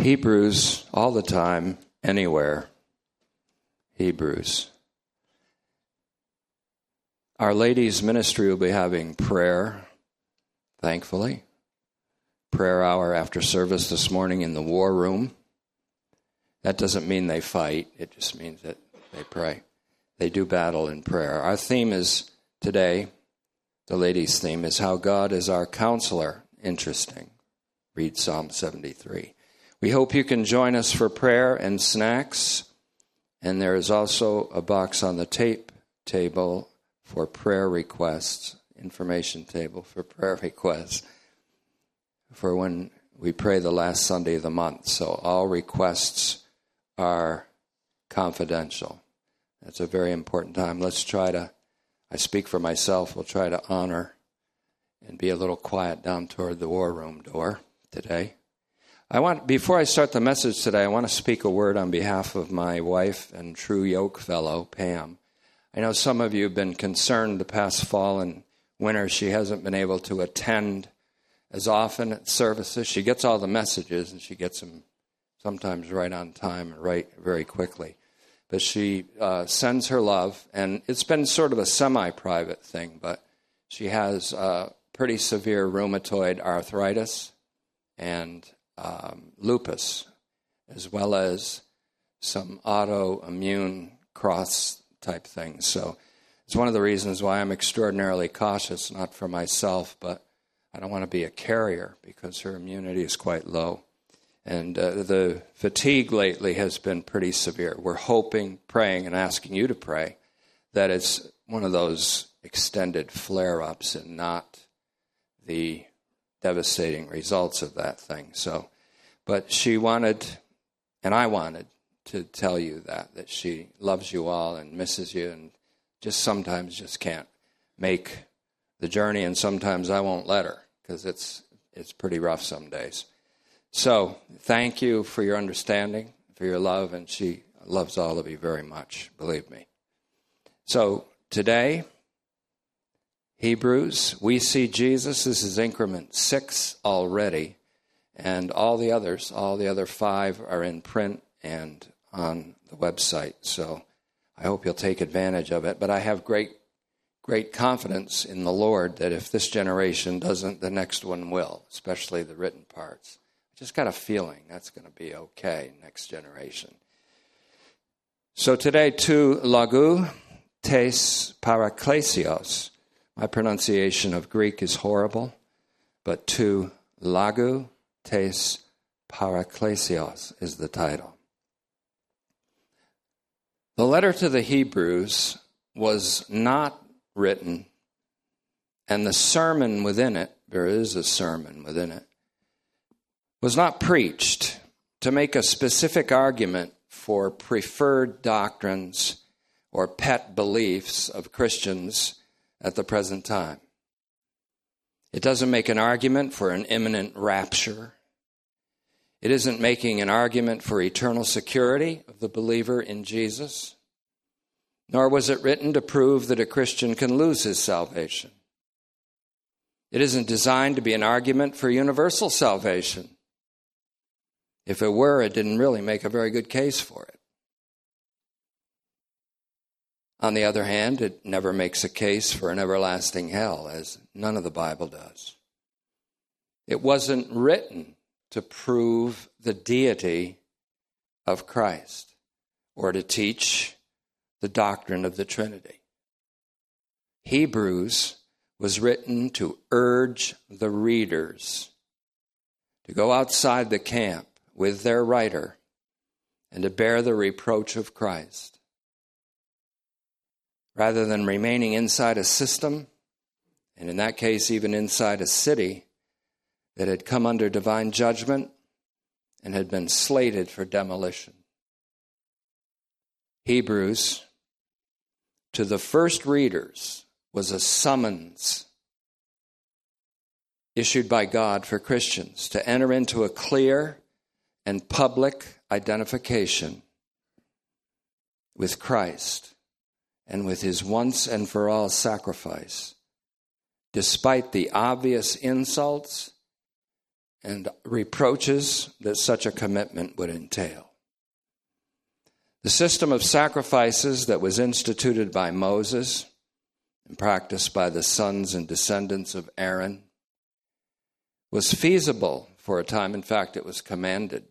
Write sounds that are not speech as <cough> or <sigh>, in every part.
Hebrews all the time, anywhere. Hebrews. Our ladies' ministry will be having prayer, thankfully. Prayer hour after service this morning in the war room. That doesn't mean they fight, it just means that they pray. They do battle in prayer. Our theme is today, the ladies' theme is how God is our counselor. Interesting. Read Psalm 73. We hope you can join us for prayer and snacks. And there is also a box on the tape table for prayer requests, information table for prayer requests for when we pray the last Sunday of the month. So all requests are confidential. That's a very important time. Let's try to, I speak for myself, we'll try to honor and be a little quiet down toward the war room door today. I want before I start the message today, I want to speak a word on behalf of my wife and true yoke fellow, Pam. I know some of you have been concerned the past fall and winter she hasn't been able to attend as often at services. She gets all the messages and she gets them sometimes right on time and right very quickly. But she uh, sends her love, and it's been sort of a semi private thing, but she has uh, pretty severe rheumatoid arthritis and um, lupus, as well as some autoimmune cross type things. So it's one of the reasons why I'm extraordinarily cautious, not for myself, but I don't want to be a carrier because her immunity is quite low. And uh, the fatigue lately has been pretty severe. We're hoping, praying, and asking you to pray that it's one of those extended flare ups and not the devastating results of that thing. So, but she wanted, and I wanted to tell you that that she loves you all and misses you, and just sometimes just can't make the journey, and sometimes I won't let her because it's it's pretty rough some days. So, thank you for your understanding, for your love, and she loves all of you very much. Believe me. So today Hebrews, we see Jesus. This is increment six already, and all the others, all the other five, are in print and on the website. So I hope you'll take advantage of it. But I have great, great confidence in the Lord that if this generation doesn't, the next one will, especially the written parts. I just got a feeling that's going to be okay next generation. So today, to lagu tes paraklesios my pronunciation of Greek is horrible, but to lagu tes paraklesios is the title. The letter to the Hebrews was not written, and the sermon within it, there is a sermon within it, was not preached to make a specific argument for preferred doctrines or pet beliefs of Christians at the present time. It doesn't make an argument for an imminent rapture. It isn't making an argument for eternal security of the believer in Jesus. Nor was it written to prove that a Christian can lose his salvation. It isn't designed to be an argument for universal salvation. If it were, it didn't really make a very good case for it. On the other hand, it never makes a case for an everlasting hell, as none of the Bible does. It wasn't written to prove the deity of Christ or to teach the doctrine of the Trinity. Hebrews was written to urge the readers to go outside the camp with their writer and to bear the reproach of Christ rather than remaining inside a system, and in that case, even inside a city that had come under divine judgment and had been slated for demolition. Hebrews, to the first readers, was a summons issued by God for Christians to enter into a clear and public identification with Christ and with his once and for all sacrifice, despite the obvious insults and reproaches that such a commitment would entail. The system of sacrifices that was instituted by Moses and practiced by the sons and descendants of Aaron was feasible for a time. In fact, it was commanded.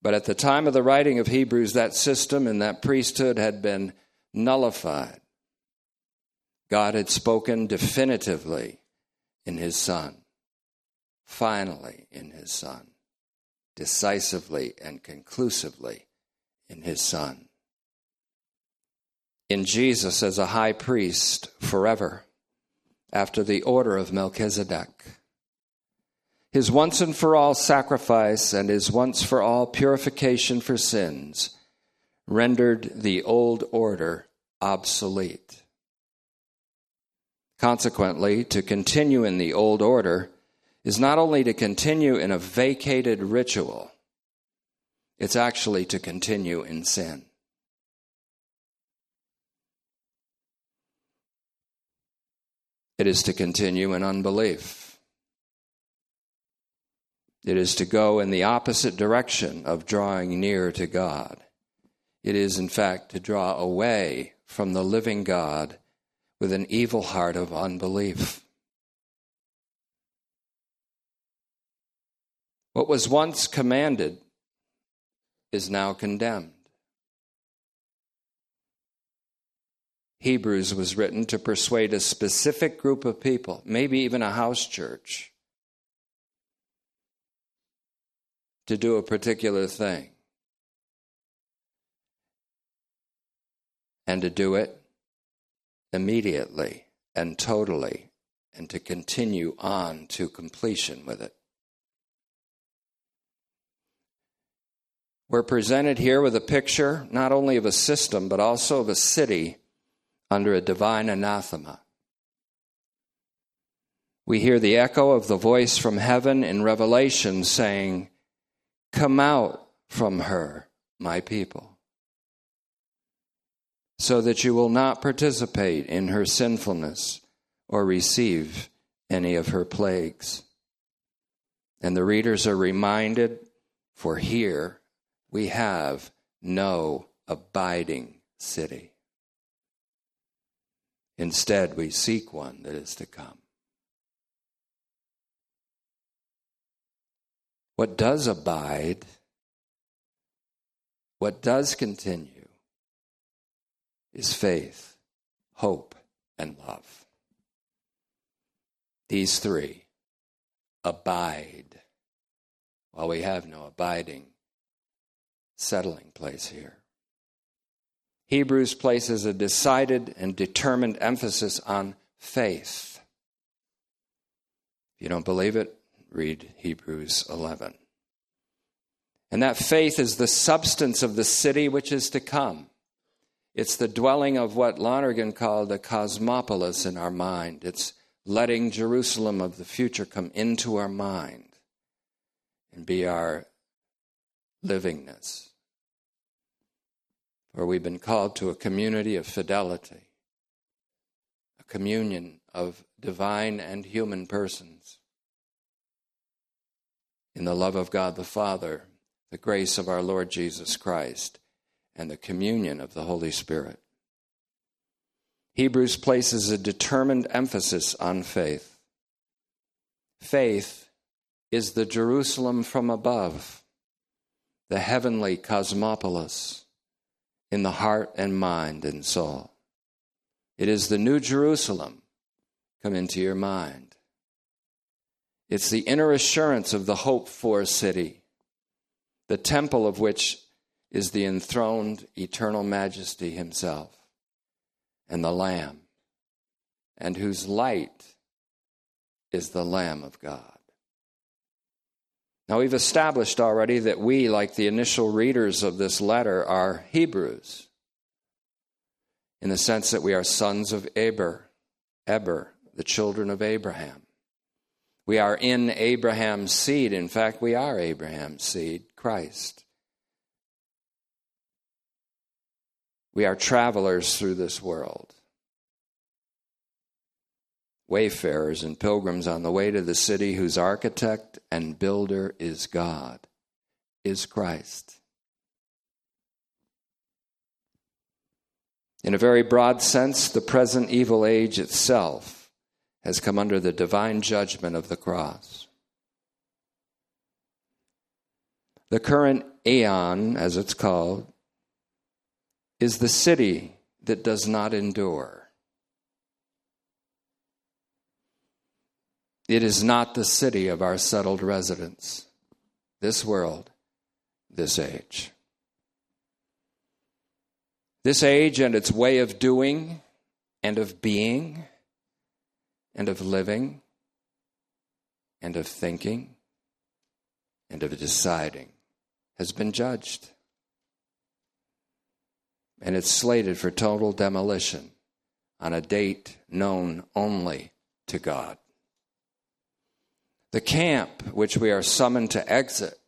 But at the time of the writing of Hebrews, that system and that priesthood had been nullified. God had spoken definitively in his Son, finally in his Son, decisively and conclusively in his Son. In Jesus as a high priest forever, after the order of Melchizedek. His once and for all sacrifice and his once for all purification for sins rendered the old order obsolete. Consequently, to continue in the old order is not only to continue in a vacated ritual, it's actually to continue in sin. It is to continue in unbelief. It is to go in the opposite direction of drawing near to God. It is, in fact, to draw away from the living God with an evil heart of unbelief. What was once commanded is now condemned. Hebrews was written to persuade a specific group of people, maybe even a house church, to do a particular thing. And to do it immediately and totally, and to continue on to completion with it. We're presented here with a picture not only of a system, but also of a city under a divine anathema. We hear the echo of the voice from heaven in Revelation saying, Come out from her, my people, so that you will not participate in her sinfulness or receive any of her plagues. And the readers are reminded, for here we have no abiding city. Instead, we seek one that is to come. What does abide, what does continue, is faith, hope, and love. These three abide, while we have no abiding settling place here. Hebrews places a decided and determined emphasis on faith. If you don't believe it, read Hebrews 11. And that faith is the substance of the city which is to come. It's the dwelling of what Lonergan called a cosmopolis in our mind. It's letting Jerusalem of the future come into our mind and be our livingness For we've been called to a community of fidelity, a communion of divine and human persons. In the love of God the Father, the grace of our Lord Jesus Christ, and the communion of the Holy Spirit. Hebrews places a determined emphasis on faith. Faith is the Jerusalem from above, the heavenly cosmopolis in the heart and mind and soul. It is the New Jerusalem come into your mind. It's the inner assurance of the hope for city, the temple of which is the enthroned eternal majesty himself and the Lamb, and whose light is the Lamb of God. Now, we've established already that we, like the initial readers of this letter, are Hebrews, in the sense that we are sons of Eber, Eber, the children of Abraham. We are in Abraham's seed. In fact, we are Abraham's seed, Christ. We are travelers through this world. wayfarers and pilgrims on the way to the city whose architect and builder is God, is Christ. In a very broad sense, the present evil age itself has come under the divine judgment of the cross. The current aeon, as it's called, is the city that does not endure. It is not the city of our settled residence, this world, this age. This age and its way of doing and of being and of living and of thinking and of deciding has been judged. And it's slated for total demolition on a date known only to God. The camp which we are summoned to exit,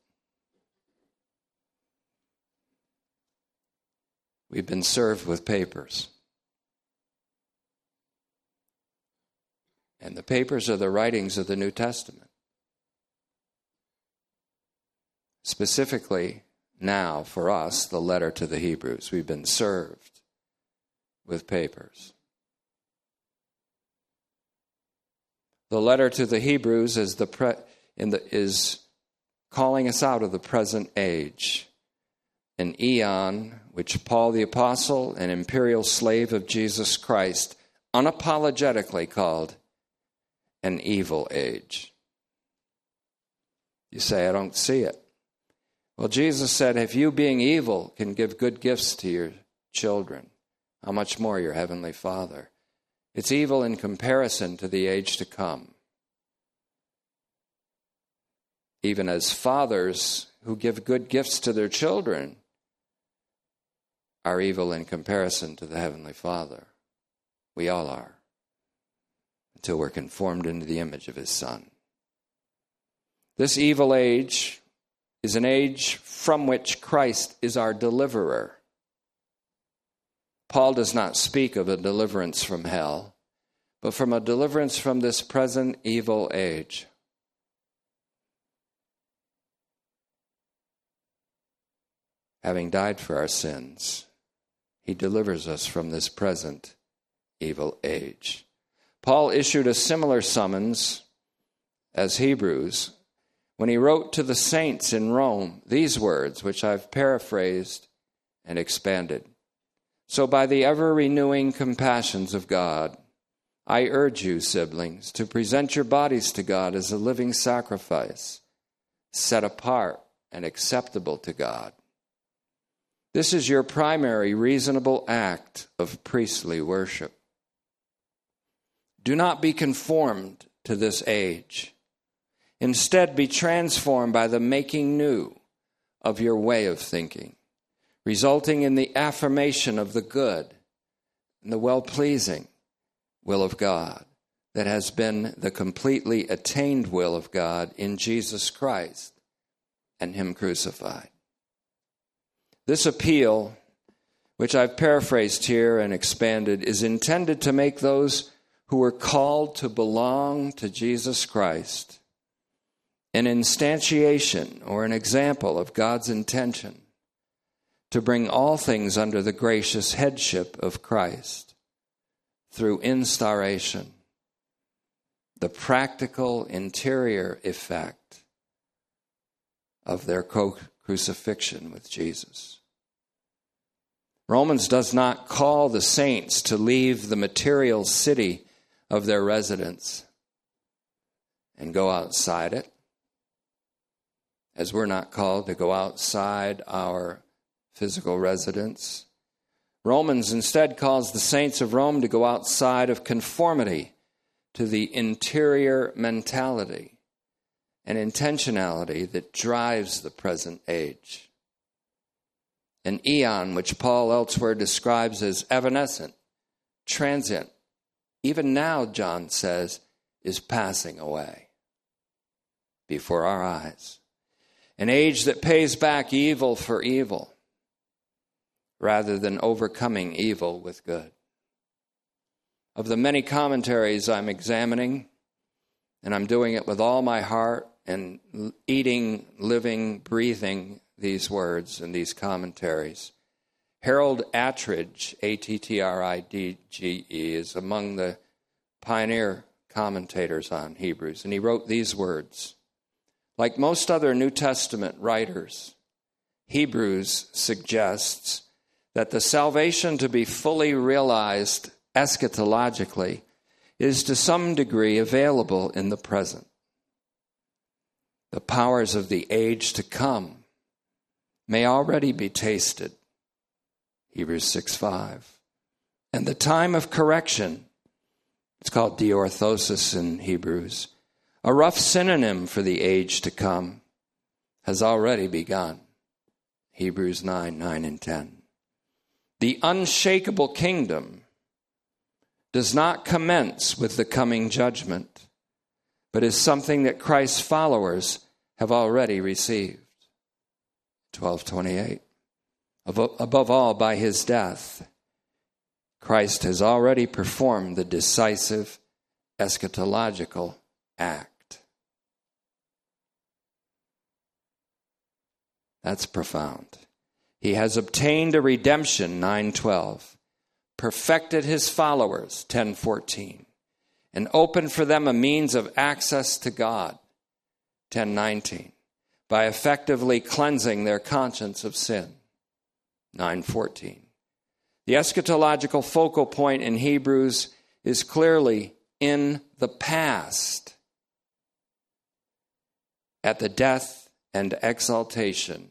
we've been served with papers. And the papers are the writings of the New Testament. Specifically, now for us, the letter to the Hebrews. We've been served with papers. The letter to the Hebrews is, the pre, the, is calling us out of the present age, an eon which Paul the Apostle, an imperial slave of Jesus Christ, unapologetically called an evil age. You say, I don't see it. Well, Jesus said, if you, being evil, can give good gifts to your children, how much more your heavenly Father? It's evil in comparison to the age to come. Even as fathers who give good gifts to their children are evil in comparison to the Heavenly Father. We all are, until we're conformed into the image of His Son. This evil age is an age from which Christ is our deliverer. Paul does not speak of a deliverance from hell, but from a deliverance from this present evil age. Having died for our sins, he delivers us from this present evil age. Paul issued a similar summons as Hebrews when he wrote to the saints in Rome these words, which I've paraphrased and expanded. So, by the ever renewing compassions of God, I urge you, siblings, to present your bodies to God as a living sacrifice, set apart and acceptable to God. This is your primary reasonable act of priestly worship. Do not be conformed to this age Instead, be transformed by the making new of your way of thinking, resulting in the affirmation of the good and the well pleasing will of God that has been the completely attained will of God in Jesus Christ and Him crucified. This appeal, which I've paraphrased here and expanded, is intended to make those who are called to belong to Jesus Christ an instantiation or an example of God's intention to bring all things under the gracious headship of Christ through instauration, the practical interior effect of their co crucifixion with Jesus. Romans does not call the saints to leave the material city of their residence and go outside it as we're not called to go outside our physical residence. Romans instead calls the saints of Rome to go outside of conformity to the interior mentality and intentionality that drives the present age. An eon, which Paul elsewhere describes as evanescent, transient, even now, John says, is passing away before our eyes an age that pays back evil for evil rather than overcoming evil with good. of the many commentaries I'm examining, and I'm doing it with all my heart and eating, living, breathing these words and these commentaries. Harold Attridge, A T T R I D G E, is among the pioneer commentators on Hebrews, and he wrote these words Like most other New Testament writers, Hebrews suggests that the salvation to be fully realized eschatologically is to some degree available in the present. The powers of the age to come may already be tasted. Hebrews 6 5. And the time of correction, it's called diorthosis in Hebrews, a rough synonym for the age to come, has already begun. Hebrews 9 9 and 10. The unshakable kingdom does not commence with the coming judgment, but is something that Christ's followers have already received. 1228. Above all, by his death, Christ has already performed the decisive eschatological act. That's profound. He has obtained a redemption, 912, perfected his followers, 1014, and opened for them a means of access to God, 1019, by effectively cleansing their conscience of sin, 914. The eschatological focal point in Hebrews is clearly in the past, at the death and exaltation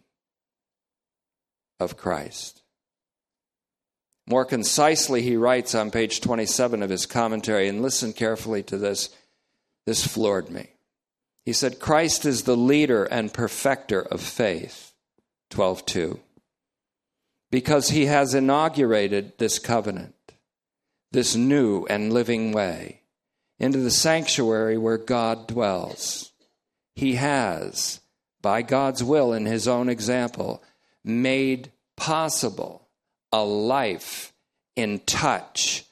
of Christ. More concisely, he writes on page 27 of his commentary, and listen carefully to this. This floored me. He said, Christ is the leader and perfecter of faith. 12.2. Because he has inaugurated this covenant, this new and living way, into the sanctuary where God dwells. He has, by God's will and his own example, made possible a life in touch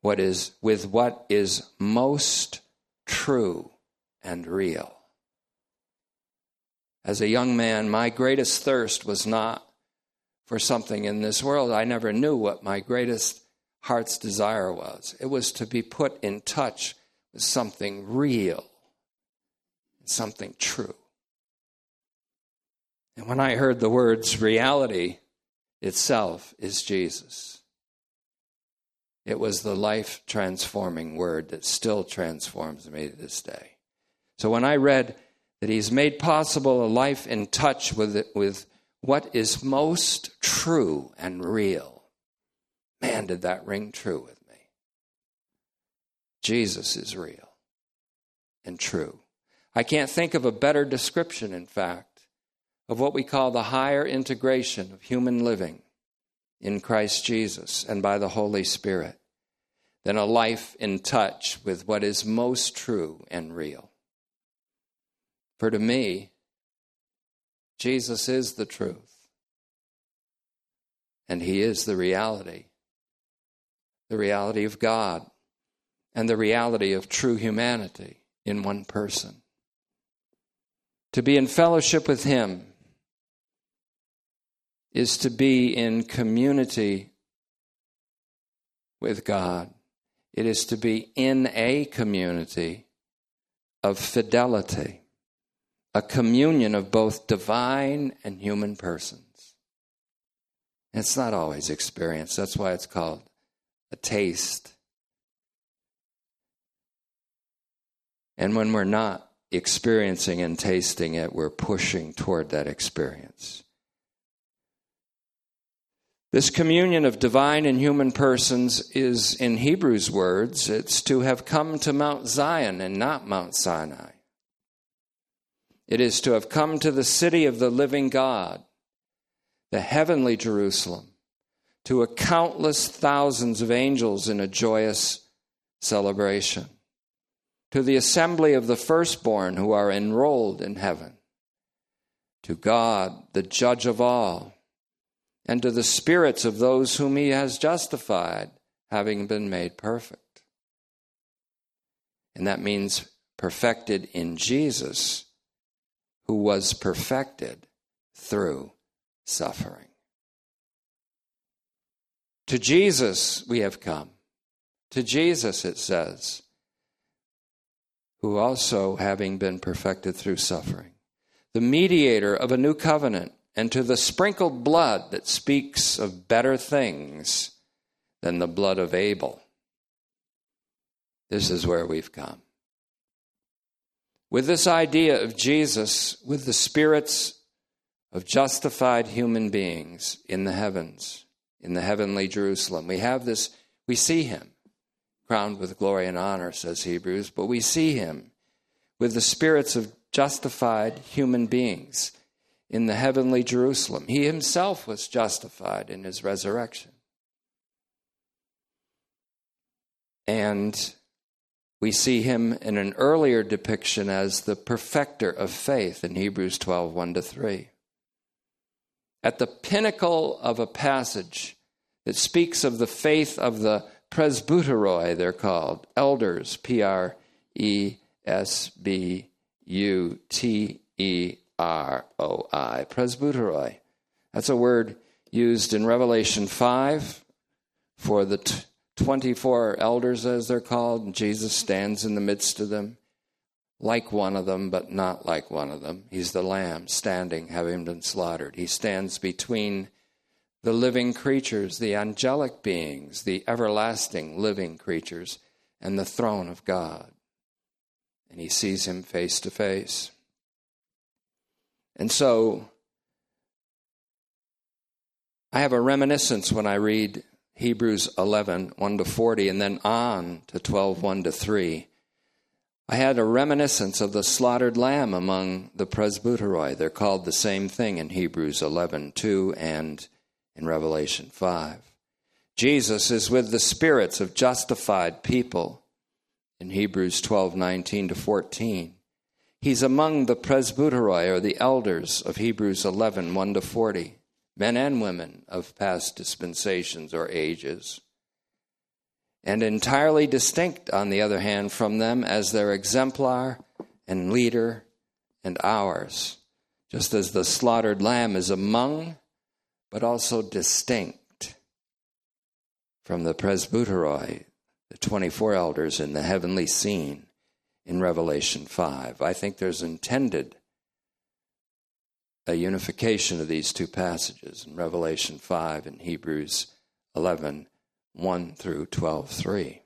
what is with what is most true and real. As a young man, my greatest thirst was not for something in this world. I never knew what my greatest heart's desire was. It was to be put in touch with something real, something true. And when I heard the words, reality itself is Jesus. It was the life transforming word that still transforms me to this day. So when I read that He's made possible a life in touch with, it, with what is most true and real, man, did that ring true with me. Jesus is real and true. I can't think of a better description, in fact, of what we call the higher integration of human living in Christ Jesus and by the Holy Spirit than a life in touch with what is most true and real. For to me, Jesus is the truth, and He is the reality the reality of God and the reality of true humanity in one person. To be in fellowship with Him is to be in community with God. It is to be in a community of fidelity, a communion of both divine and human persons. It's not always experienced. That's why it's called a taste. And when we're not experiencing and tasting it, we're pushing toward that experience. This communion of divine and human persons is, in Hebrews' words, it's to have come to Mount Zion and not Mount Sinai. It is to have come to the city of the living God, the heavenly Jerusalem, to a countless thousands of angels in a joyous celebration, to the assembly of the firstborn who are enrolled in heaven, to God, the judge of all and to the spirits of those whom he has justified having been made perfect. And that means perfected in Jesus, who was perfected through suffering. To Jesus we have come. To Jesus, it says, who also, having been perfected through suffering, the mediator of a new covenant, and to the sprinkled blood that speaks of better things than the blood of Abel. This is where we've come. With this idea of Jesus, with the spirits of justified human beings in the heavens, in the heavenly Jerusalem, we have this, we see him crowned with glory and honor, says Hebrews, but we see him with the spirits of justified human beings in the heavenly Jerusalem. He himself was justified in his resurrection. And we see him in an earlier depiction as the perfecter of faith in Hebrews 12 1 to 3. At the pinnacle of a passage that speaks of the faith of the presbyteroi, they're called, elders, P R E S B U T E R O I, presbyteroi. That's a word used in Revelation 5 for the t- 24 elders, as they're called, Jesus stands in the midst of them, like one of them, but not like one of them. He's the Lamb standing, having been slaughtered. He stands between the living creatures, the angelic beings, the everlasting living creatures, and the throne of God. And he sees him face to face. And so, I have a reminiscence when I read Hebrews 11, 1 to 40, and then on to 12, 1 to 3. I had a reminiscence of the slaughtered lamb among the presbyteroi. They're called the same thing in Hebrews 11, 2 and in Revelation 5. Jesus is with the spirits of justified people in Hebrews 12, 19 to 14. He's among the presbyteroi, or the elders of Hebrews 11, 1 to 40 men and women of past dispensations or ages, and entirely distinct, on the other hand, from them as their exemplar and leader and ours, just as the slaughtered lamb is among, but also distinct from the presbyteroi, the 24 elders in the heavenly scene in Revelation 5. I think there's intended a unification of these two passages in Revelation 5 and Hebrews 11 1 through 12 3.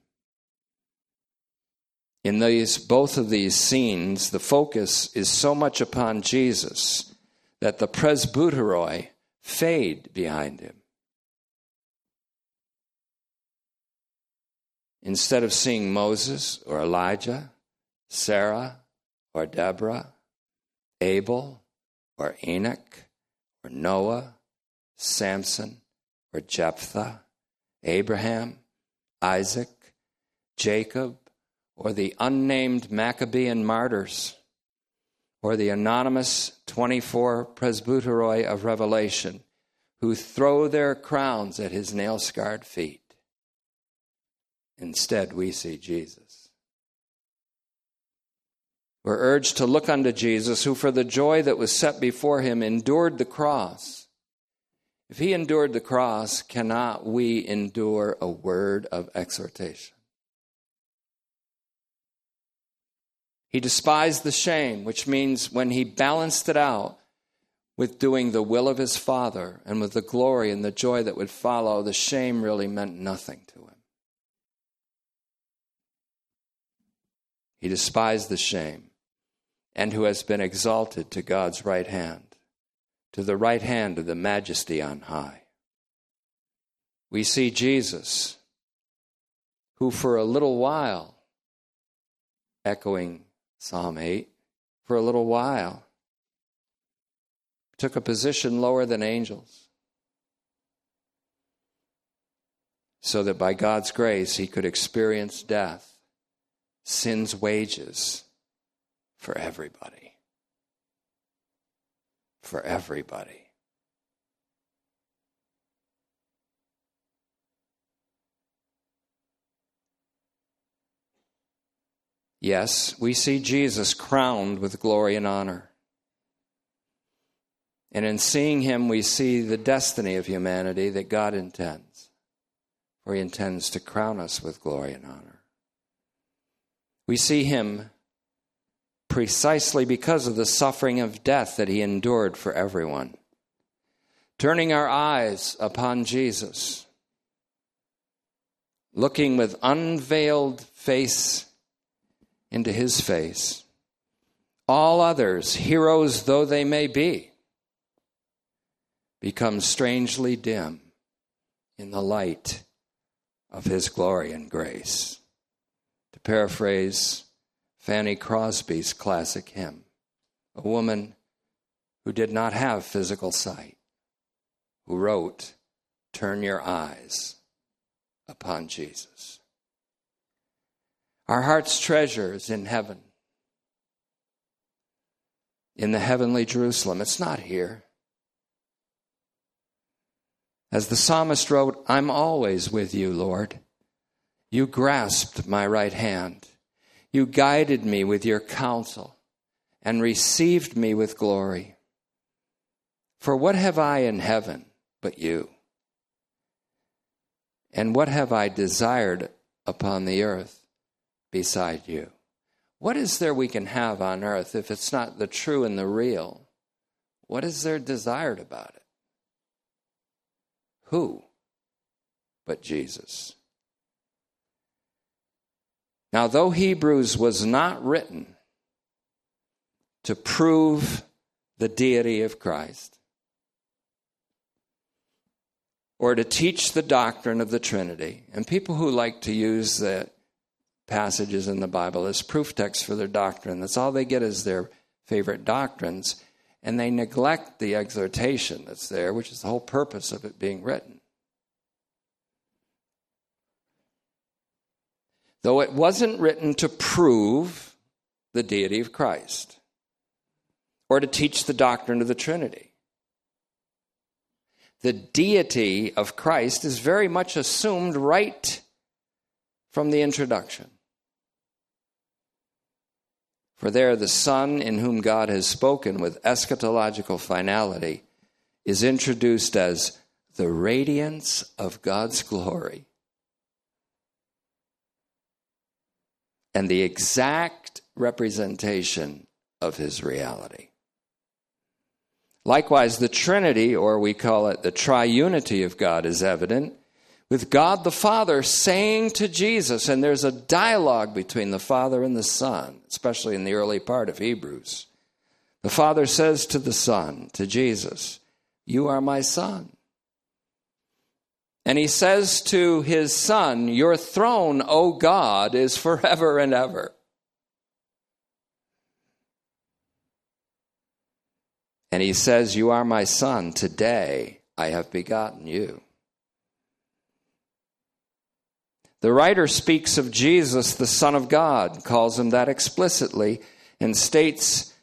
In these, both of these scenes, the focus is so much upon Jesus that the presbyteroi fade behind him. Instead of seeing Moses or Elijah, Sarah or Deborah, Abel or Enoch or Noah, Samson or Jephthah, Abraham, Isaac, Jacob, or the unnamed Maccabean martyrs, or the anonymous 24 presbyteroi of Revelation who throw their crowns at his nail scarred feet. Instead, we see Jesus. We're urged to look unto Jesus, who for the joy that was set before him endured the cross. If he endured the cross, cannot we endure a word of exhortation? He despised the shame, which means when he balanced it out with doing the will of his Father and with the glory and the joy that would follow, the shame really meant nothing to him. He despised the shame and who has been exalted to God's right hand, to the right hand of the majesty on high. We see Jesus, who for a little while, echoing Psalm 8, for a little while, took a position lower than angels, so that by God's grace he could experience death, sin's wages for everybody. For everybody. Yes, we see Jesus crowned with glory and honor. And in seeing him, we see the destiny of humanity that God intends, for he intends to crown us with glory and honor. We see him precisely because of the suffering of death that he endured for everyone. Turning our eyes upon Jesus, looking with unveiled face into his face. All others, heroes though they may be, become strangely dim in the light of his glory and grace. To paraphrase Fanny Crosby's classic hymn, a woman who did not have physical sight, who wrote, Turn your eyes upon Jesus. Our heart's treasure is in heaven, in the heavenly Jerusalem. It's not here. As the psalmist wrote, I'm always with you, Lord. You grasped my right hand. You guided me with your counsel and received me with glory. For what have I in heaven but you? And what have I desired upon the earth beside you? What is there we can have on earth if it's not the true and the real? What is there desired about it? Who but Jesus? Now, though Hebrews was not written to prove the deity of Christ or to teach the doctrine of the Trinity, and people who like to use the passages in the Bible as proof texts for their doctrine, that's all they get is their favorite doctrines and they neglect the exhortation that's there, which is the whole purpose of it being written. Though it wasn't written to prove the deity of Christ or to teach the doctrine of the Trinity. The deity of Christ is very much assumed right from the introduction. For there, the Son in whom God has spoken with eschatological finality is introduced as the radiance of God's glory and the exact representation of his reality. Likewise, the Trinity, or we call it the triunity of God, is evident with God the Father saying to Jesus, and there's a dialogue between the Father and the Son, especially in the early part of Hebrews. The Father says to the Son, to Jesus, You are my Son. And he says to his Son, Your throne, O God, is forever and ever. And he says, You are my Son. Today I have begotten you. The writer speaks of Jesus, the Son of God, calls him that explicitly, and states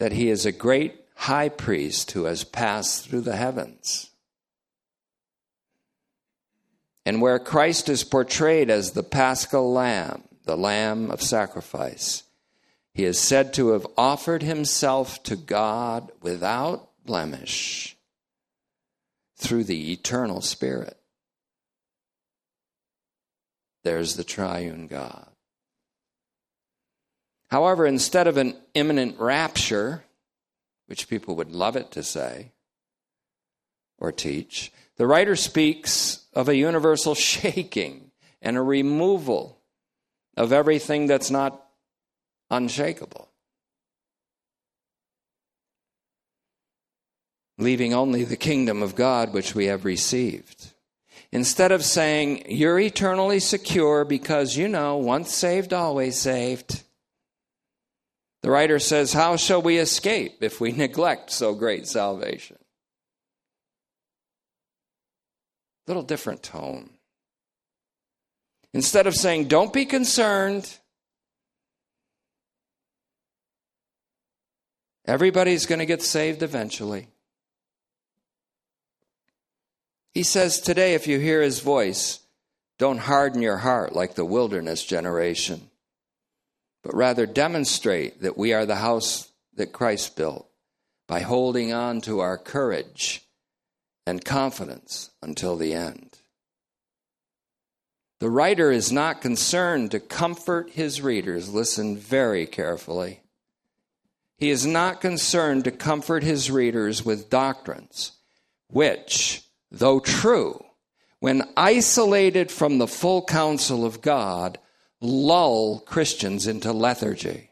that he is a great high priest who has passed through the heavens. And where Christ is portrayed as the paschal lamb, the lamb of sacrifice, he is said to have offered himself to God without blemish through the eternal Spirit. There's the triune God. However, instead of an imminent rapture, which people would love it to say or teach, the writer speaks of a universal <laughs> shaking and a removal of everything that's not unshakable, leaving only the kingdom of God which we have received. Instead of saying, You're eternally secure because, you know, once saved, always saved. The writer says, How shall we escape if we <laughs> neglect so great salvation? Little different tone. Instead of saying, Don't be concerned, everybody's going to get saved eventually. He says, Today, if you hear his voice, don't harden your heart like the wilderness generation but rather demonstrate that we are the house that Christ built by holding on to our courage and confidence until the end. The writer is not concerned to comfort his readers. Listen very carefully. He is not concerned to comfort his readers with doctrines which, though true, when isolated from the full counsel of God, lull Christians into lethargy.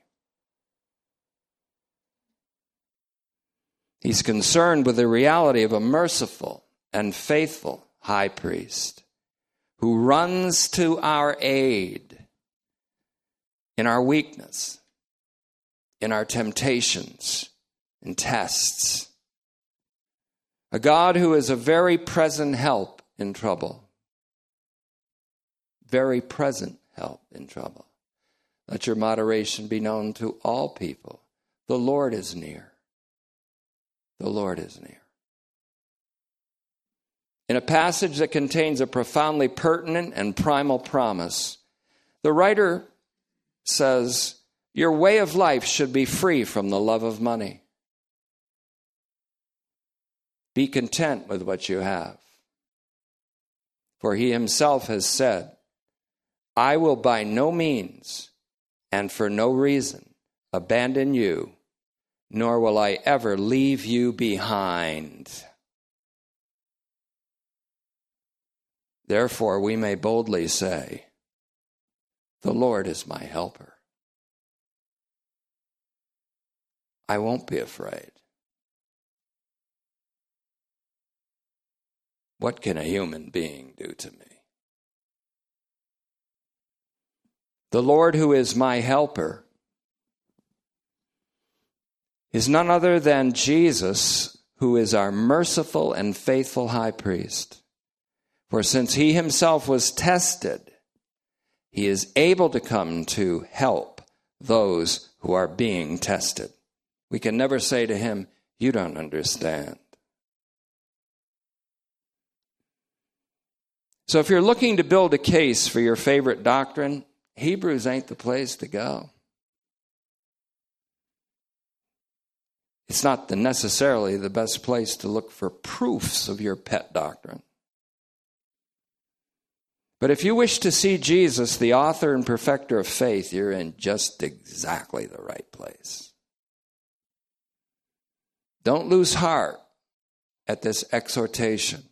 He's concerned with the reality of a merciful and faithful high priest who runs to our aid in our weakness, in our temptations and tests. A God who is a very present help in trouble. Very present help in trouble. Let your moderation be known to all people. The Lord is near. The Lord is near. In a passage that contains a profoundly pertinent and primal promise, the writer says, Your way of life should be free from the love of money. Be content with what you have. For he himself has said, I will by no means and for no reason abandon you, nor will I ever leave you behind. Therefore, we may boldly say, The Lord is my helper. I won't be afraid. What can a human being do to me? The Lord, who is my helper, is none other than Jesus, who is our merciful and faithful high priest. For since he himself was tested, he is able to come to help those who are being tested. We can never say to him, You don't understand. So if you're looking to build a case for your favorite doctrine, Hebrews ain't the place to go. It's not the necessarily the best place to look for proofs of your pet doctrine. But if you wish to see Jesus, the author and perfecter of faith, you're in just exactly the right place. Don't lose heart at this exhortation,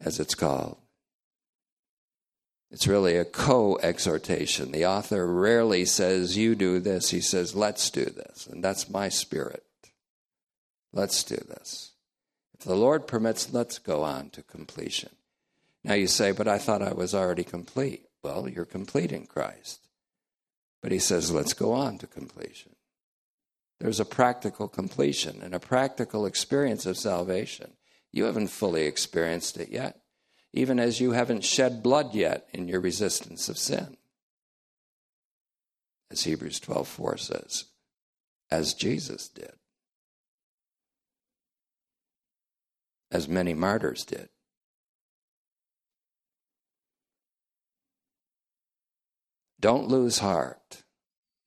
as it's called. It's really a co exhortation. The author rarely says, You do this. He says, Let's do this. And that's my spirit. Let's do this. If the Lord permits, let's go on to completion. Now you say, but I thought I was already complete. Well, you're complete in Christ. But he says, let's go on to completion. There's a practical completion and a practical experience of salvation. You haven't fully experienced it yet, even as you haven't shed blood yet in your resistance of sin. As Hebrews 12:4 says, as Jesus did. As many martyrs did. Don't lose heart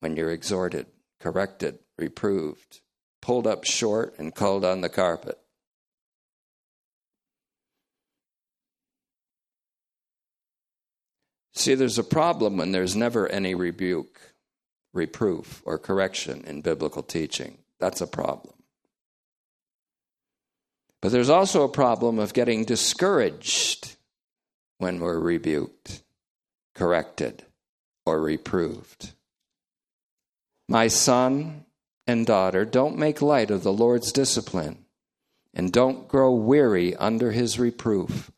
when you're exhorted, corrected, reproved, pulled up short, and called on the carpet. See, there's a problem when there's never any rebuke, reproof, or correction in biblical teaching. That's a problem. But there's also a problem of getting discouraged when we're rebuked, corrected, or reproved. My son and daughter, don't make light of the Lord's discipline, and don't grow weary under his reproof.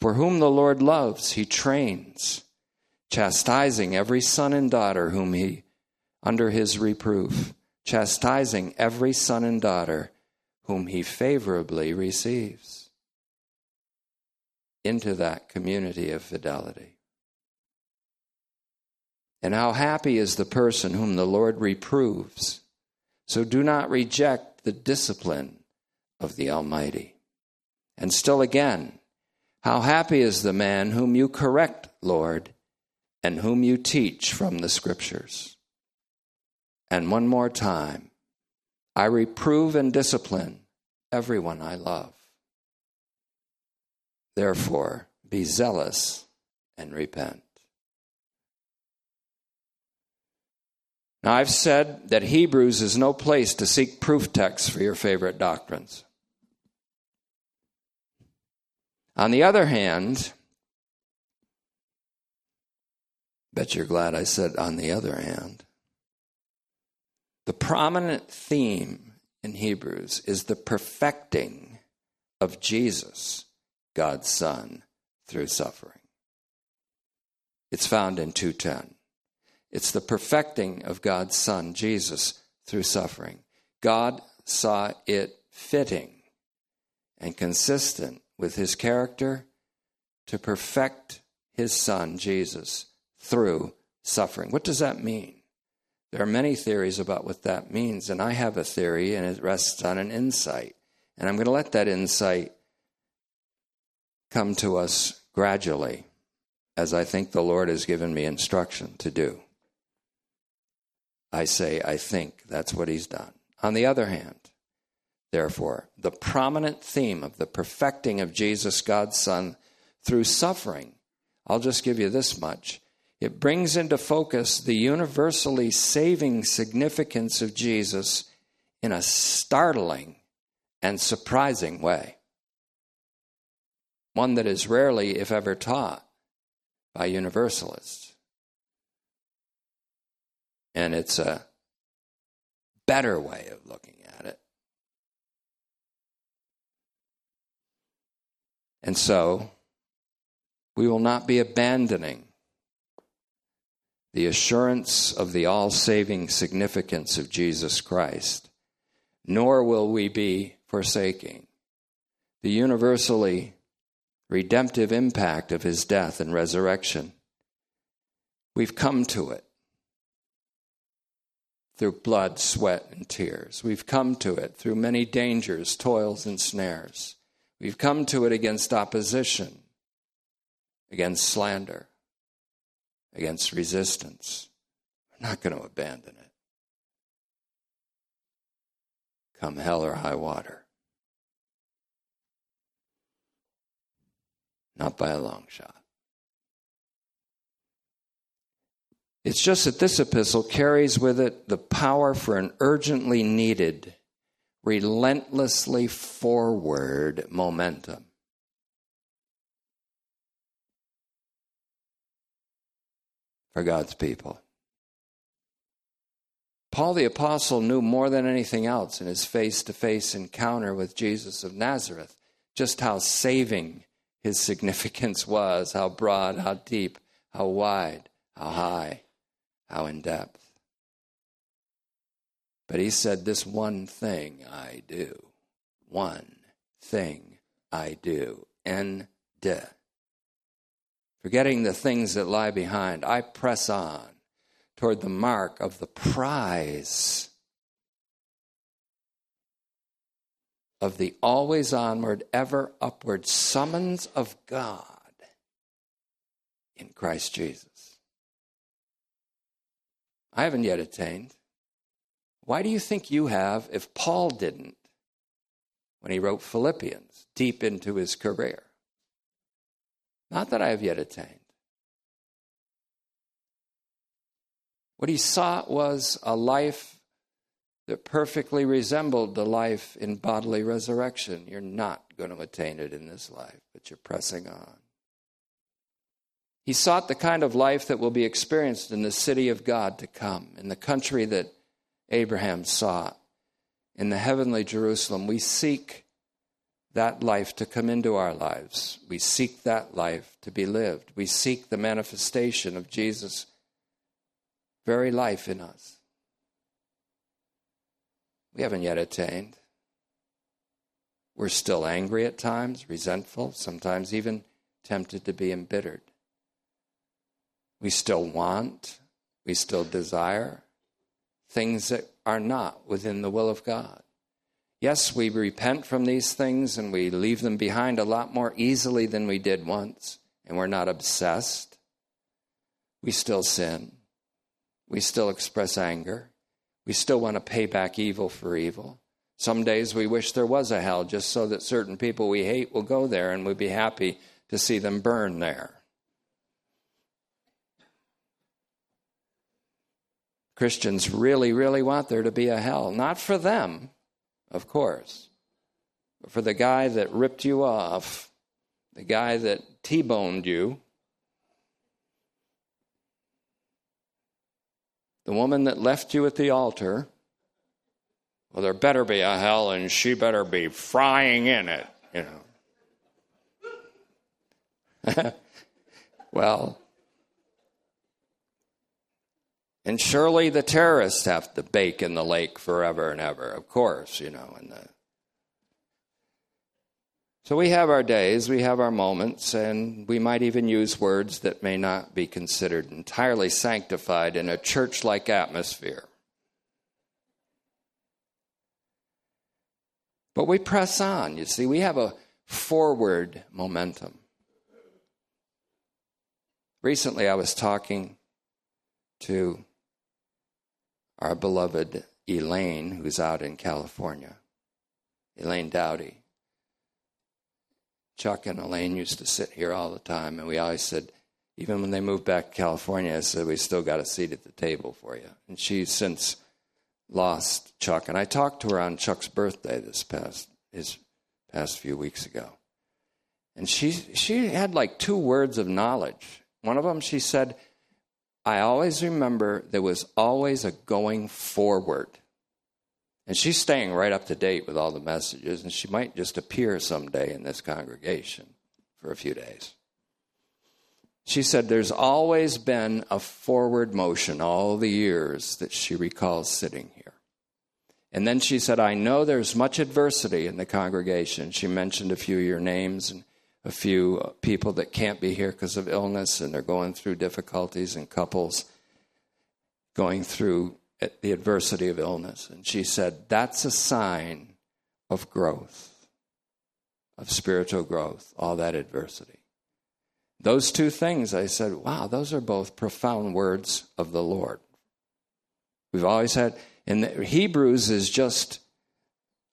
For whom the Lord loves, he trains, chastising every son and daughter whom he under his reproof, chastising every son and daughter whom he favorably receives into that community of fidelity. And how happy is the person whom the Lord reproves. So do not reject the discipline of the Almighty. And still again, how happy is the man whom you correct, Lord, and whom you teach from the Scriptures. And one more time, I reprove and discipline everyone I love. Therefore, be zealous and repent. Now, I've said that Hebrews is no place to seek proof texts for your favorite doctrines. On the other hand, bet you're glad I said on the other hand. The prominent theme in Hebrews is the perfecting of Jesus, God's Son, through suffering. It's found in 210. It's the perfecting of God's Son, Jesus, through suffering. God saw it fitting and consistent with his character to perfect his Son, Jesus, through suffering. What does that mean? There are many theories about what that means, and I have a theory, and it rests on an insight. And I'm going to let that insight come to us gradually, as I think the Lord has given me instruction to do. I say, I think that's what he's done. On the other hand, therefore, the prominent theme of the perfecting of Jesus, God's Son, through suffering, I'll just give you this much. It brings into focus the universally saving significance of Jesus in a startling and surprising way. One that is rarely, if ever, taught by universalists. And it's a better way of looking at it. And so, we will not be abandoning the assurance of the all saving significance of Jesus Christ, nor will we be forsaking the universally redemptive impact of his death and resurrection. We've come to it through blood, sweat, and tears. We've come to it through many dangers, toils, and snares. We've come to it against opposition, against slander, against resistance. We're not going to abandon it. Come hell or high water. Not by a long shot. It's just that this epistle carries with it the power for an urgently needed, relentlessly forward momentum. For God's people. Paul the Apostle knew more than anything else in his face to face encounter with Jesus of Nazareth just how saving his <laughs> significance was, how broad, how deep, how wide, how high how in depth. But he said, This one thing I do. One thing I do. and de. Forgetting the things that lie behind, I press on toward the mark of the prize of the always onward, ever upward summons of God in Christ Jesus. I haven't yet attained. Why do you think you have if Paul didn't when he wrote Philippians deep into his career? Not that I have yet attained. What he sought was a life that perfectly resembled the life in bodily resurrection. You're not going to attain it in this life, but you're pressing on. He sought the kind of life that will be experienced in the city of God to come, in the country that Abraham sought, in the heavenly Jerusalem. We seek that life to come into our lives. We seek that life to be lived. We seek the manifestation of Jesus' very life in us. We haven't yet attained. We're still angry at times, resentful, sometimes even tempted to be embittered. We still want, we still desire things that are not within the will of God. Yes, we repent from these things and we leave them behind a lot more easily than we did once, and we're not obsessed. we still sin. We still express anger. We still want to pay back evil for evil. Some days we wish there was a hell just so that certain people we hate will go there and we'd be happy to see them burn there. Christians really, really want there to be a hell. Not for them, of course, but for the guy that ripped you off, the guy that T boned you, the woman that left you at the altar. Well, there better be a hell and she better be frying in it, you know. <laughs> well, and surely the terrorists have to bake in the lake forever and ever, of course, you know. And the... So we have our days, we have our moments, and we might even use words that may not be considered entirely sanctified in a church like atmosphere. But we press on, you see, we have a forward momentum. Recently, I was talking to our beloved Elaine, who's out in California, Elaine Dowdy. Chuck and Elaine used to sit here all the time, and we always said, even when they moved back to California, I said, we still got a seat at the table for you. And she's since lost Chuck. And I talked to her on Chuck's birthday this past his past few weeks ago. And she she had like two words of knowledge. One of them she said, I always remember there was always a going forward. And she's staying right up to date with all the messages, and she might just appear someday in this congregation for a few days. She said there's always been a forward motion all the years that she recalls sitting here. And then she said, I know there's much adversity in the congregation. She mentioned a few of your names, and a few people that can't be here because of illness and they're going through difficulties and couples going through the adversity of illness. And she said, that's a sign of growth, of spiritual growth, all that adversity. Those two things, I said, wow, those are both profound words of the Lord. We've always had, and Hebrews is just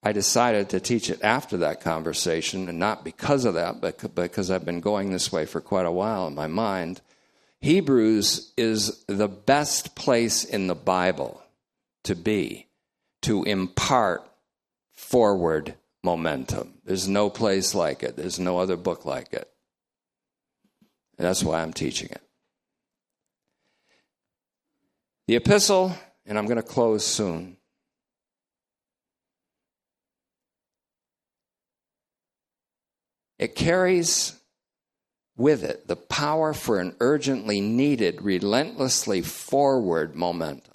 I decided to teach it after that conversation, and not because of that, but because I've been going this way for quite a while in my mind. Hebrews is the best place in the Bible to be to impart forward momentum. There's no place like it, there's no other book like it. And that's why I'm teaching it. The epistle, and I'm going to close soon. It carries with it the power for an urgently needed, relentlessly forward momentum.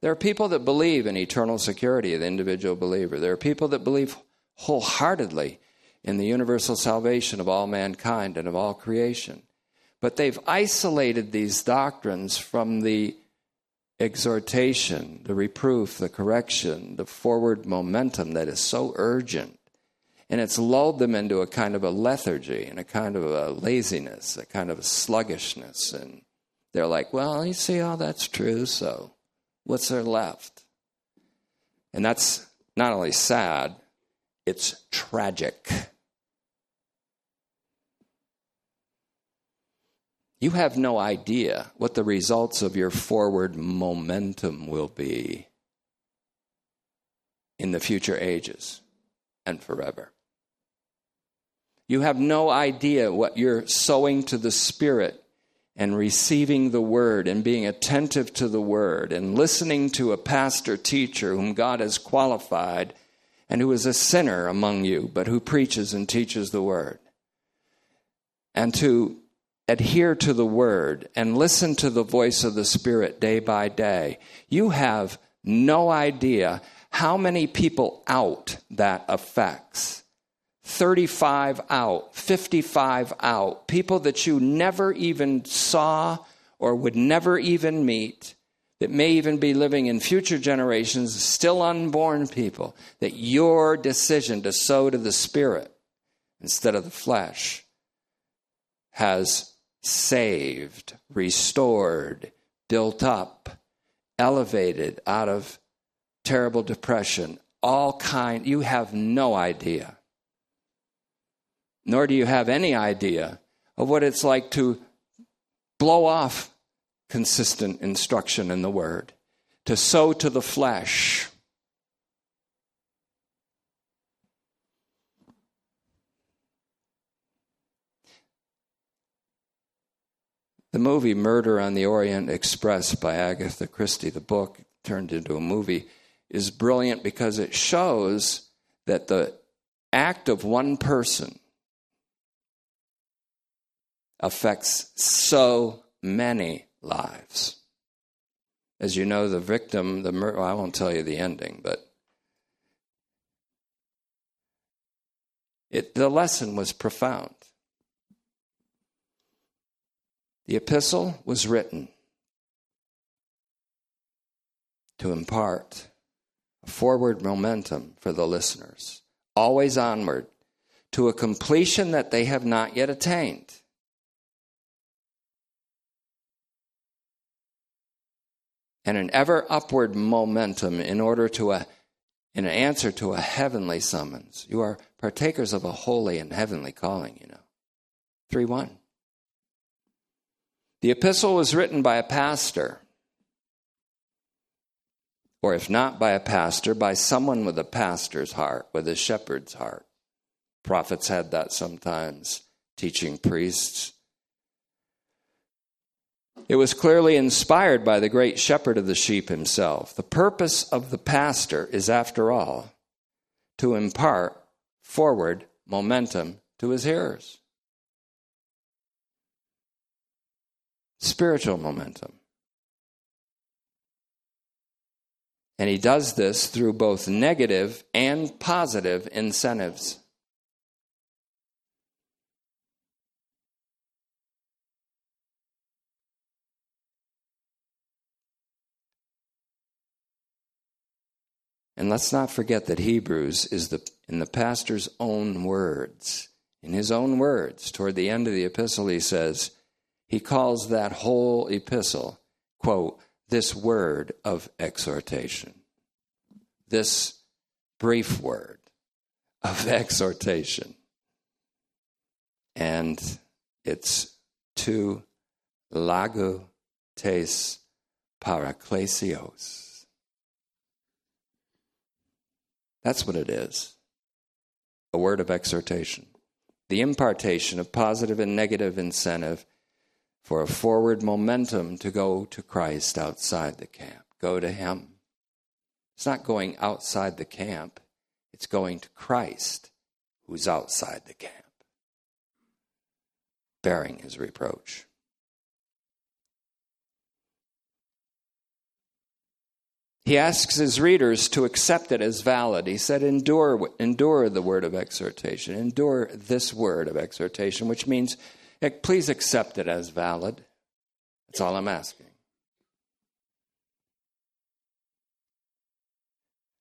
There are people that believe in eternal security of the individual believer. There are people that believe wholeheartedly in the universal salvation of all mankind and of all creation. But they've isolated these doctrines from the exhortation, the reproof, the correction, the forward momentum that is so urgent and it's lulled them into a kind of a lethargy and a kind of a laziness, a kind of a sluggishness. And they're like, well, you see, all that's true, so what's there left? And that's not only sad, it's tragic. You have no idea what the results of your forward momentum will be in the future ages and forever. You have no idea what you're sowing to the Spirit and receiving the word and being attentive to the word and listening to a pastor teacher whom God has qualified and who is a sinner among you, but who preaches and teaches the word. And to adhere to the word and listen to the voice of the Spirit day by day. You have no idea how many people out that affects 35 out, 55 out, people that you never even saw or would never even meet, that may even be living in future generations, still unborn people, that your decision to sow to the Spirit instead of the flesh has saved, restored, built up, elevated out of terrible depression, all kind you have no idea. Nor do you have any idea of what it's like to blow off consistent instruction in the word, to sow to the flesh. The movie Murder on the Orient Express by Agatha Christie, the book turned into a movie, is brilliant because it shows that the act of one person affects so many lives. As you know, the victim, the mur- well, I won't tell you the ending, but it, the lesson was profound. The epistle was written to impart a forward momentum for the listeners, always onward to a completion that they have not yet attained. And an ever upward momentum in order to a in an answer to a heavenly summons. You are partakers of a holy and heavenly calling, you know. 3 1. The epistle was written by a pastor, or if not by a pastor, by someone with a pastor's heart, with a shepherd's heart. Prophets had that sometimes, teaching priests. It was clearly inspired by the great shepherd of the sheep himself. The purpose of the pastor is, after all, to impart forward momentum to his hearers. Spiritual momentum. And he does this through both negative and positive incentives. And let's not forget that Hebrews is the, in the pastor's own words. In his own words, toward the end of the epistle, he says, he calls that whole epistle, quote, this word of exhortation. This brief word of <laughs> exhortation. And it's to lago tes paraklesios That's what it is a word of exhortation, the impartation of positive and negative incentive for a forward momentum to go to Christ outside the camp. Go to Him. It's not going outside the camp, it's going to Christ who's outside the camp, bearing His reproach. He asks his readers to accept it as valid. He said, endure, endure the word of exhortation. Endure this word of exhortation, which means please accept it as valid. That's all I'm asking.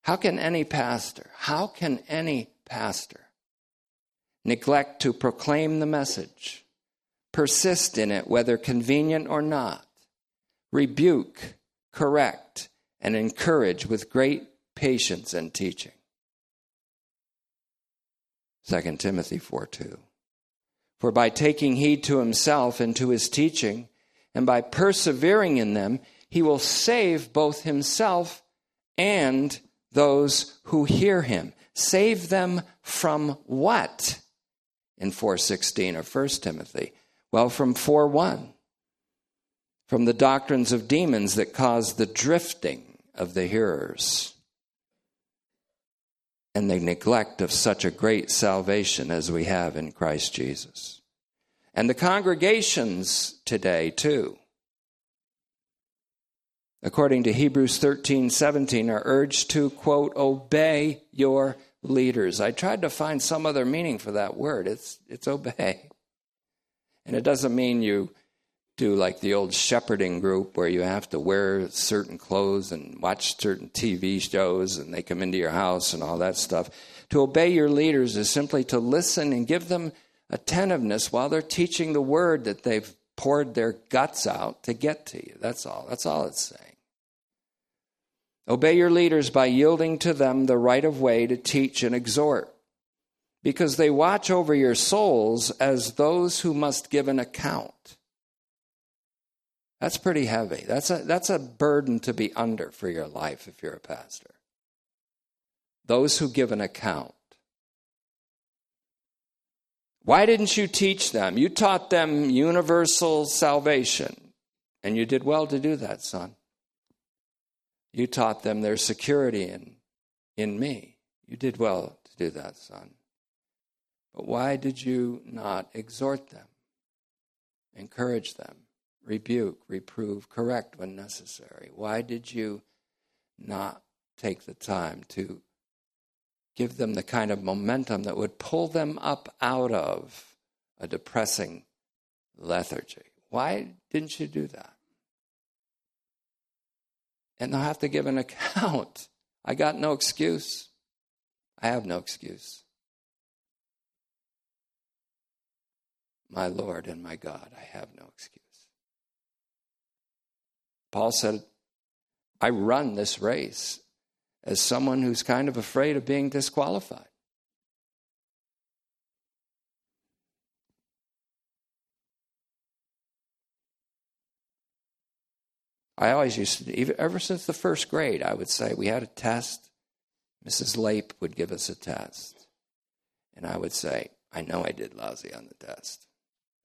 How can any pastor, how can any pastor neglect to proclaim the message, persist in it, whether convenient or not, rebuke, correct, and encourage with great patience and teaching. 2 Timothy 4 2. For by taking heed to himself and to his teaching, and by persevering in them, he will save both himself and those who hear him. Save them from what? In 416 of 1 Timothy. Well, from 4 1. From the doctrines of demons that cause the drifting of the hearers and the neglect of such a great salvation as we have in Christ Jesus. And the congregations today, too, according to Hebrews 13 17, are urged to, quote, obey your leaders. I tried to find some other meaning for that word. It's, it's obey. And it doesn't mean you like the old shepherding group where you have to wear certain clothes and watch certain TV shows and they come into your house and all that stuff. To obey your leaders is simply to listen and give them attentiveness while they're teaching the word that they've poured their guts out to get to you. That's all. That's all it's saying. Obey your leaders by yielding to them the right of way to teach and exhort, because they watch over your souls as those who must give an account. That's pretty heavy. That's a, that's a burden to be under for your life if you're a pastor. Those who give an account. Why didn't you teach them? You taught them universal salvation, and you did well to do that, son. You taught them their security in, in me. You did well to do that, son. But why did you not exhort them, encourage them, rebuke, reprove, correct when necessary? Why did you not take the time to give them the kind of momentum that would pull them up out of a depressing lethargy? Why didn't you do that? And they'll have to give an <laughs> account. I got no excuse. I have no excuse. My Lord and my God, I have no excuse. Paul said, I run this race as someone who's kind of afraid of being disqualified. I always used to, even, ever since the first grade, I would say we had a test. Mrs. Lape would give us a test. And I would say, I know I did lousy on the test.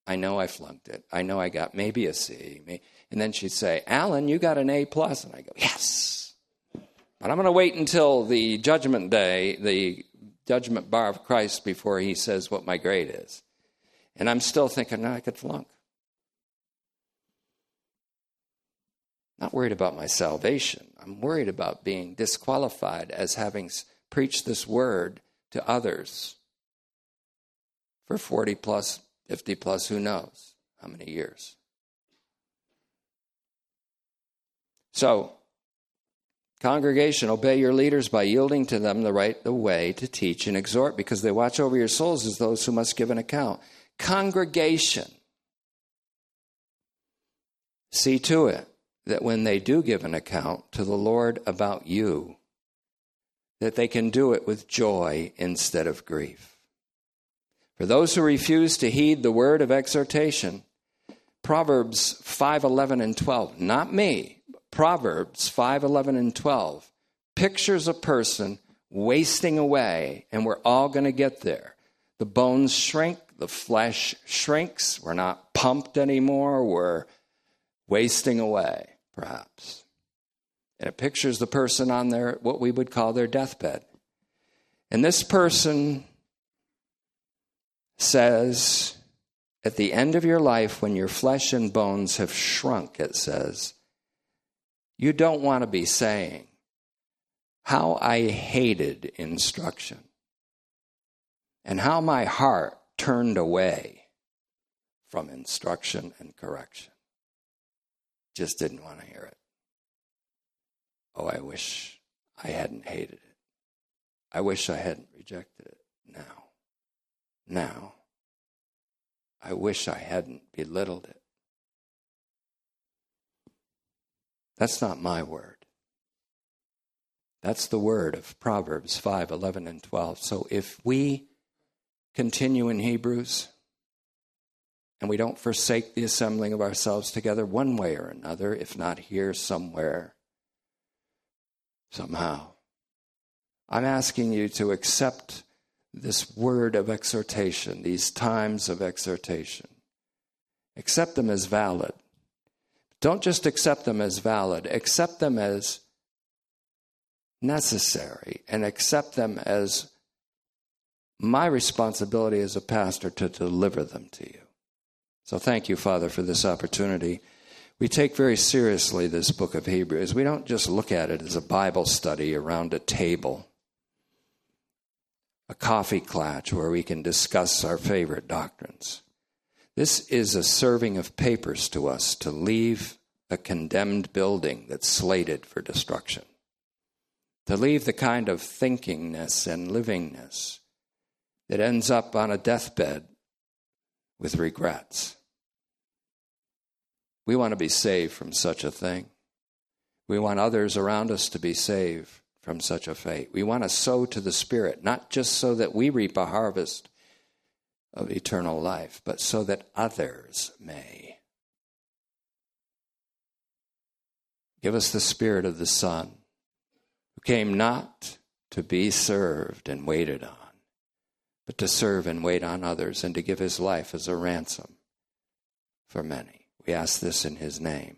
I know I flunked it. I know I got maybe a C. And then she'd say, Alan, you got an A plus. And I go, yes. But I'm going to wait until the judgment day, the judgment bar of Christ, before he says what my grade is. And I'm still thinking, no, I could flunk. Not worried about my salvation. I'm worried about being disqualified as having preached this word to others for 40 plus 50 plus, who knows how many years. So, congregation, obey your leaders by yielding to them the right the way to teach and exhort, because they watch over your souls as those who must give an account. Congregation, see to it that when they do give an account to the Lord about you, that they can do it with joy instead of grief. For those who refuse to heed the word of exhortation, Proverbs 5:11 and 12, not me, Proverbs 5:11 and 12 pictures a person wasting away and we're all going to get there. The bones shrink, the flesh shrinks, we're not pumped anymore, we're wasting away, perhaps. And it pictures the person on their what we would call their deathbed. And this person says, at the end of your life, when your flesh and bones have shrunk, it says, you don't want to be saying, How I hated instruction, and how my heart turned away from instruction and correction. Just didn't want to hear it. Oh, I wish I hadn't hated it. I wish I hadn't rejected it now now. I wish I hadn't belittled it. That's not my word. That's the word of Proverbs 5 11 and 12. So if we continue in Hebrews and we don't forsake the assembling of ourselves together one way or another, if not here, somewhere, somehow, I'm asking you to accept this word of exhortation, these times of exhortation. Accept them as valid. Don't just accept them as valid, accept them as necessary and accept them as my responsibility as a pastor to deliver them to you. So thank you, Father, for this opportunity. We take very seriously this book of Hebrews. We don't just look at it as a Bible study around a table a coffee klatch where we can discuss our favorite doctrines. This is a serving of papers to us to leave a condemned building that's slated for destruction, to leave the kind of thinkingness and livingness that ends up on a deathbed with regrets. We want to be saved from such a thing. We want others around us to be saved from such a fate. We want to sow to the Spirit, not just so that we reap a harvest of eternal life, but so that others may. Give us the Spirit of the Son, who came not to be served and waited on, but to serve and wait on others and to give his life as a ransom for many. We ask this in his name.